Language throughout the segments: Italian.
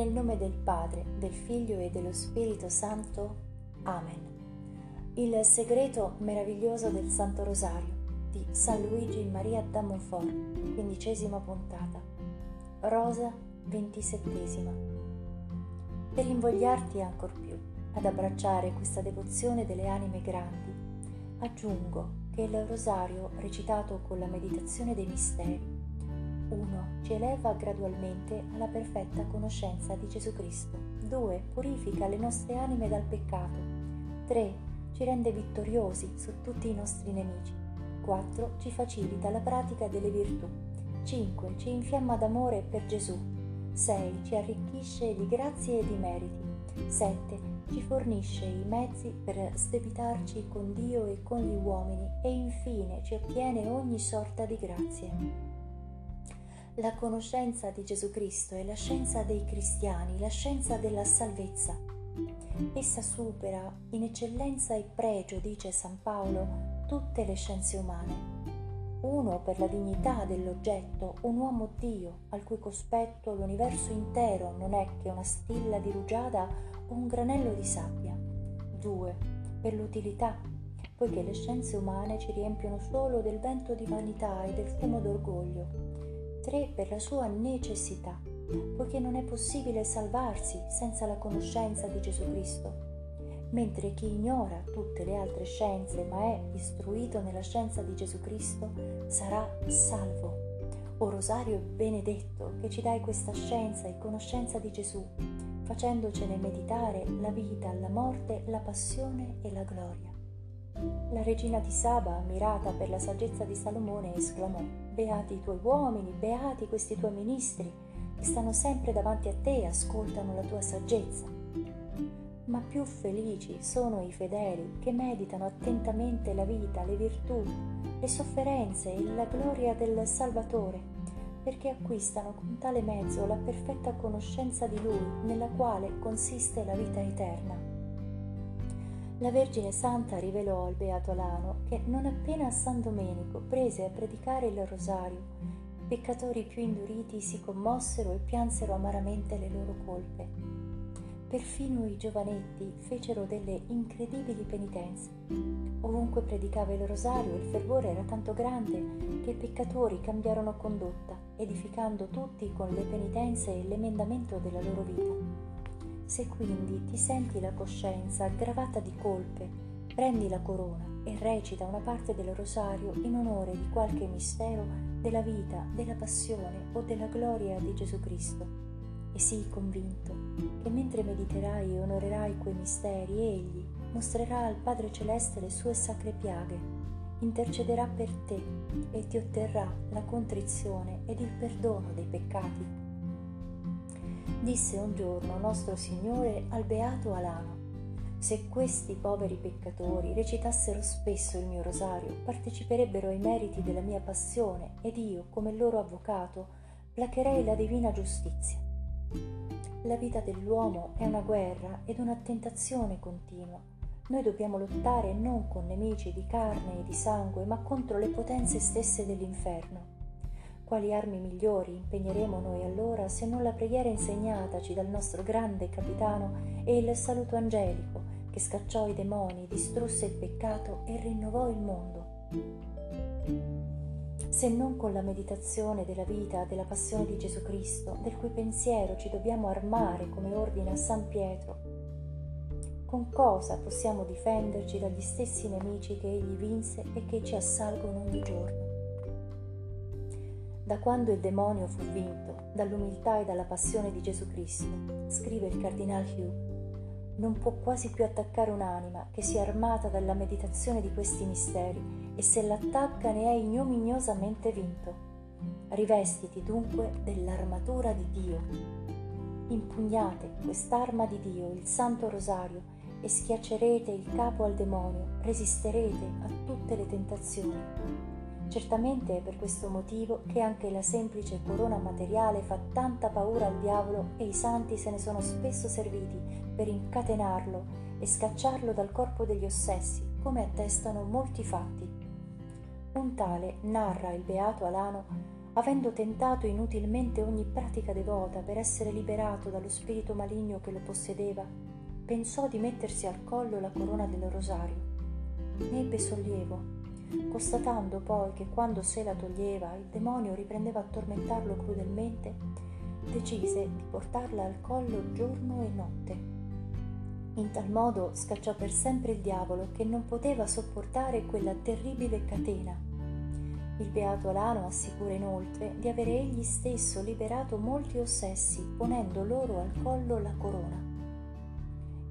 Nel nome del Padre, del Figlio e dello Spirito Santo. Amen. Il segreto meraviglioso del Santo Rosario di San Luigi Maria da Montfort, quindicesima puntata. Rosa ventisettesima. Per invogliarti ancor più ad abbracciare questa devozione delle anime grandi, aggiungo che il rosario recitato con la meditazione dei misteri 1. Ci eleva gradualmente alla perfetta conoscenza di Gesù Cristo. 2. Purifica le nostre anime dal peccato. 3. Ci rende vittoriosi su tutti i nostri nemici. 4. Ci facilita la pratica delle virtù. 5. Ci infiamma d'amore per Gesù. 6. Ci arricchisce di grazie e di meriti. 7. Ci fornisce i mezzi per stepitarci con Dio e con gli uomini e infine ci ottiene ogni sorta di grazie. La conoscenza di Gesù Cristo è la scienza dei cristiani, la scienza della salvezza. Essa supera in eccellenza e pregio, dice San Paolo, tutte le scienze umane. Uno per la dignità dell'oggetto, un uomo Dio, al cui cospetto l'universo intero non è che una stilla di rugiada o un granello di sabbia. Due per l'utilità, poiché le scienze umane ci riempiono solo del vento di vanità e del fumo d'orgoglio 3 per la sua necessità, poiché non è possibile salvarsi senza la conoscenza di Gesù Cristo. Mentre chi ignora tutte le altre scienze ma è istruito nella scienza di Gesù Cristo sarà salvo. O Rosario benedetto che ci dai questa scienza e conoscenza di Gesù, facendocene meditare la vita, la morte, la passione e la gloria. La regina di Saba, ammirata per la saggezza di Salomone, esclamò Beati i tuoi uomini, beati questi tuoi ministri, che stanno sempre davanti a te e ascoltano la tua saggezza. Ma più felici sono i fedeli che meditano attentamente la vita, le virtù, le sofferenze e la gloria del Salvatore, perché acquistano con tale mezzo la perfetta conoscenza di Lui, nella quale consiste la vita eterna la Vergine Santa rivelò al Beato Alano che non appena San Domenico prese a predicare il rosario, i peccatori più induriti si commossero e piansero amaramente le loro colpe. Perfino i giovanetti fecero delle incredibili penitenze. Ovunque predicava il rosario il fervore era tanto grande che i peccatori cambiarono condotta, edificando tutti con le penitenze l'emendamento della loro vita. Se quindi ti senti la coscienza aggravata di colpe, prendi la corona e recita una parte del rosario in onore di qualche mistero della vita, della passione o della gloria di Gesù Cristo. E sii convinto che mentre mediterai e onorerai quei misteri, Egli mostrerà al Padre Celeste le sue sacre piaghe, intercederà per te e ti otterrà la contrizione ed il perdono dei peccati disse un giorno nostro Signore al beato Alano, se questi poveri peccatori recitassero spesso il mio rosario, parteciperebbero ai meriti della mia passione ed io, come loro avvocato, placherei la divina giustizia. La vita dell'uomo è una guerra ed una tentazione continua. Noi dobbiamo lottare non con nemici di carne e di sangue, ma contro le potenze stesse dell'inferno. Quali armi migliori impegneremo noi allora se non la preghiera insegnataci dal nostro grande capitano e il saluto angelico che scacciò i demoni, distrusse il peccato e rinnovò il mondo? Se non con la meditazione della vita, della passione di Gesù Cristo, del cui pensiero ci dobbiamo armare come ordina San Pietro, con cosa possiamo difenderci dagli stessi nemici che egli vinse e che ci assalgono ogni giorno? Da quando il demonio fu vinto dall'umiltà e dalla passione di Gesù Cristo, scrive il cardinal Hugh, non può quasi più attaccare un'anima che sia armata dalla meditazione di questi misteri e se l'attacca ne è ignominiosamente vinto. Rivestiti dunque dell'armatura di Dio. Impugnate quest'arma di Dio, il Santo Rosario, e schiaccerete il capo al demonio, resisterete a tutte le tentazioni Certamente è per questo motivo che anche la semplice corona materiale fa tanta paura al diavolo e i santi se ne sono spesso serviti per incatenarlo e scacciarlo dal corpo degli ossessi, come attestano molti fatti. Un tale, narra il beato Alano, avendo tentato inutilmente ogni pratica devota per essere liberato dallo spirito maligno che lo possedeva, pensò di mettersi al collo la corona del rosario. Ne ebbe sollievo, constatando poi che quando se la toglieva il demonio riprendeva a tormentarlo crudelmente, decise di portarla al collo giorno e notte. In tal modo scacciò per sempre il diavolo che non poteva sopportare quella terribile catena. Il beato Alano assicura inoltre di avere egli stesso liberato molti ossessi ponendo loro al collo la corona.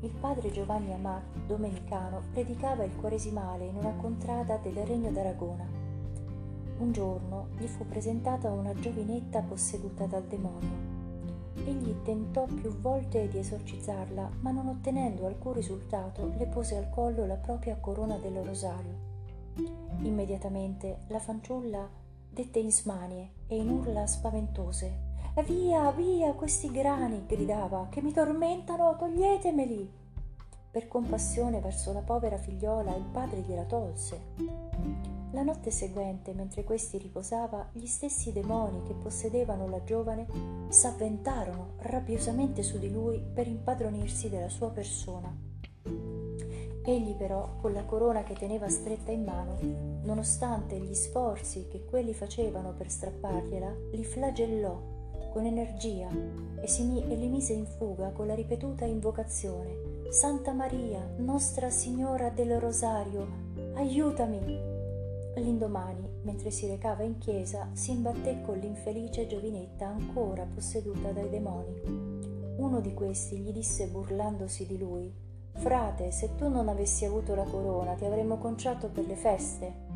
Il padre Giovanni Amat, domenicano, predicava il quaresimale in una contrada del Regno d'Aragona. Un giorno gli fu presentata una giovinetta posseduta dal demonio. Egli tentò più volte di esorcizzarla, ma non ottenendo alcun risultato, le pose al collo la propria corona del rosario. Immediatamente la fanciulla dette in smanie e in urla spaventose Via, via questi grani, gridava, che mi tormentano, toglietemeli. Per compassione verso la povera figliola il padre gliela tolse. La notte seguente, mentre questi riposava, gli stessi demoni che possedevano la giovane s'avventarono rabbiosamente su di lui per impadronirsi della sua persona. Egli però, con la corona che teneva stretta in mano, nonostante gli sforzi che quelli facevano per strappargliela, li flagellò con energia e, si mise in fuga con la ripetuta invocazione Santa Maria, Nostra Signora del Rosario, aiutami! L'indomani, mentre si recava in chiesa, si imbatté con l'infelice giovinetta ancora posseduta dai demoni. Uno di questi gli disse burlandosi di lui Frate, se tu non avessi avuto la corona, ti avremmo conciato per le feste.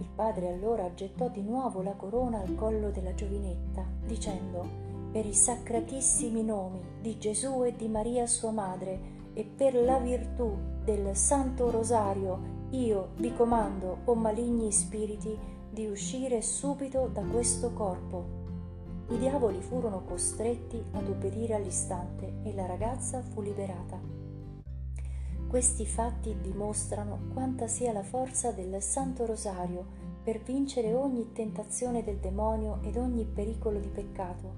Il padre allora gettò di nuovo la corona al collo della giovinetta, dicendo Per i sacratissimi nomi di Gesù e di Maria sua madre, e per la virtù del Santo Rosario, io vi comando, o maligni spiriti, di uscire subito da questo corpo. I diavoli furono costretti ad obbedire all'istante e la ragazza fu liberata. Questi fatti dimostrano quanta sia la forza del Santo Rosario per vincere ogni tentazione del demonio ed ogni pericolo di peccato,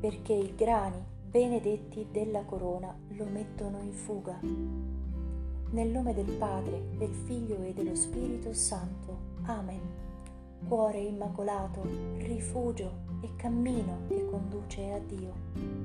perché i grani benedetti della corona lo mettono in fuga. Nel nome del Padre, del Figlio e dello Spirito Santo. Amen. Cuore immacolato, rifugio e cammino che conduce a Dio.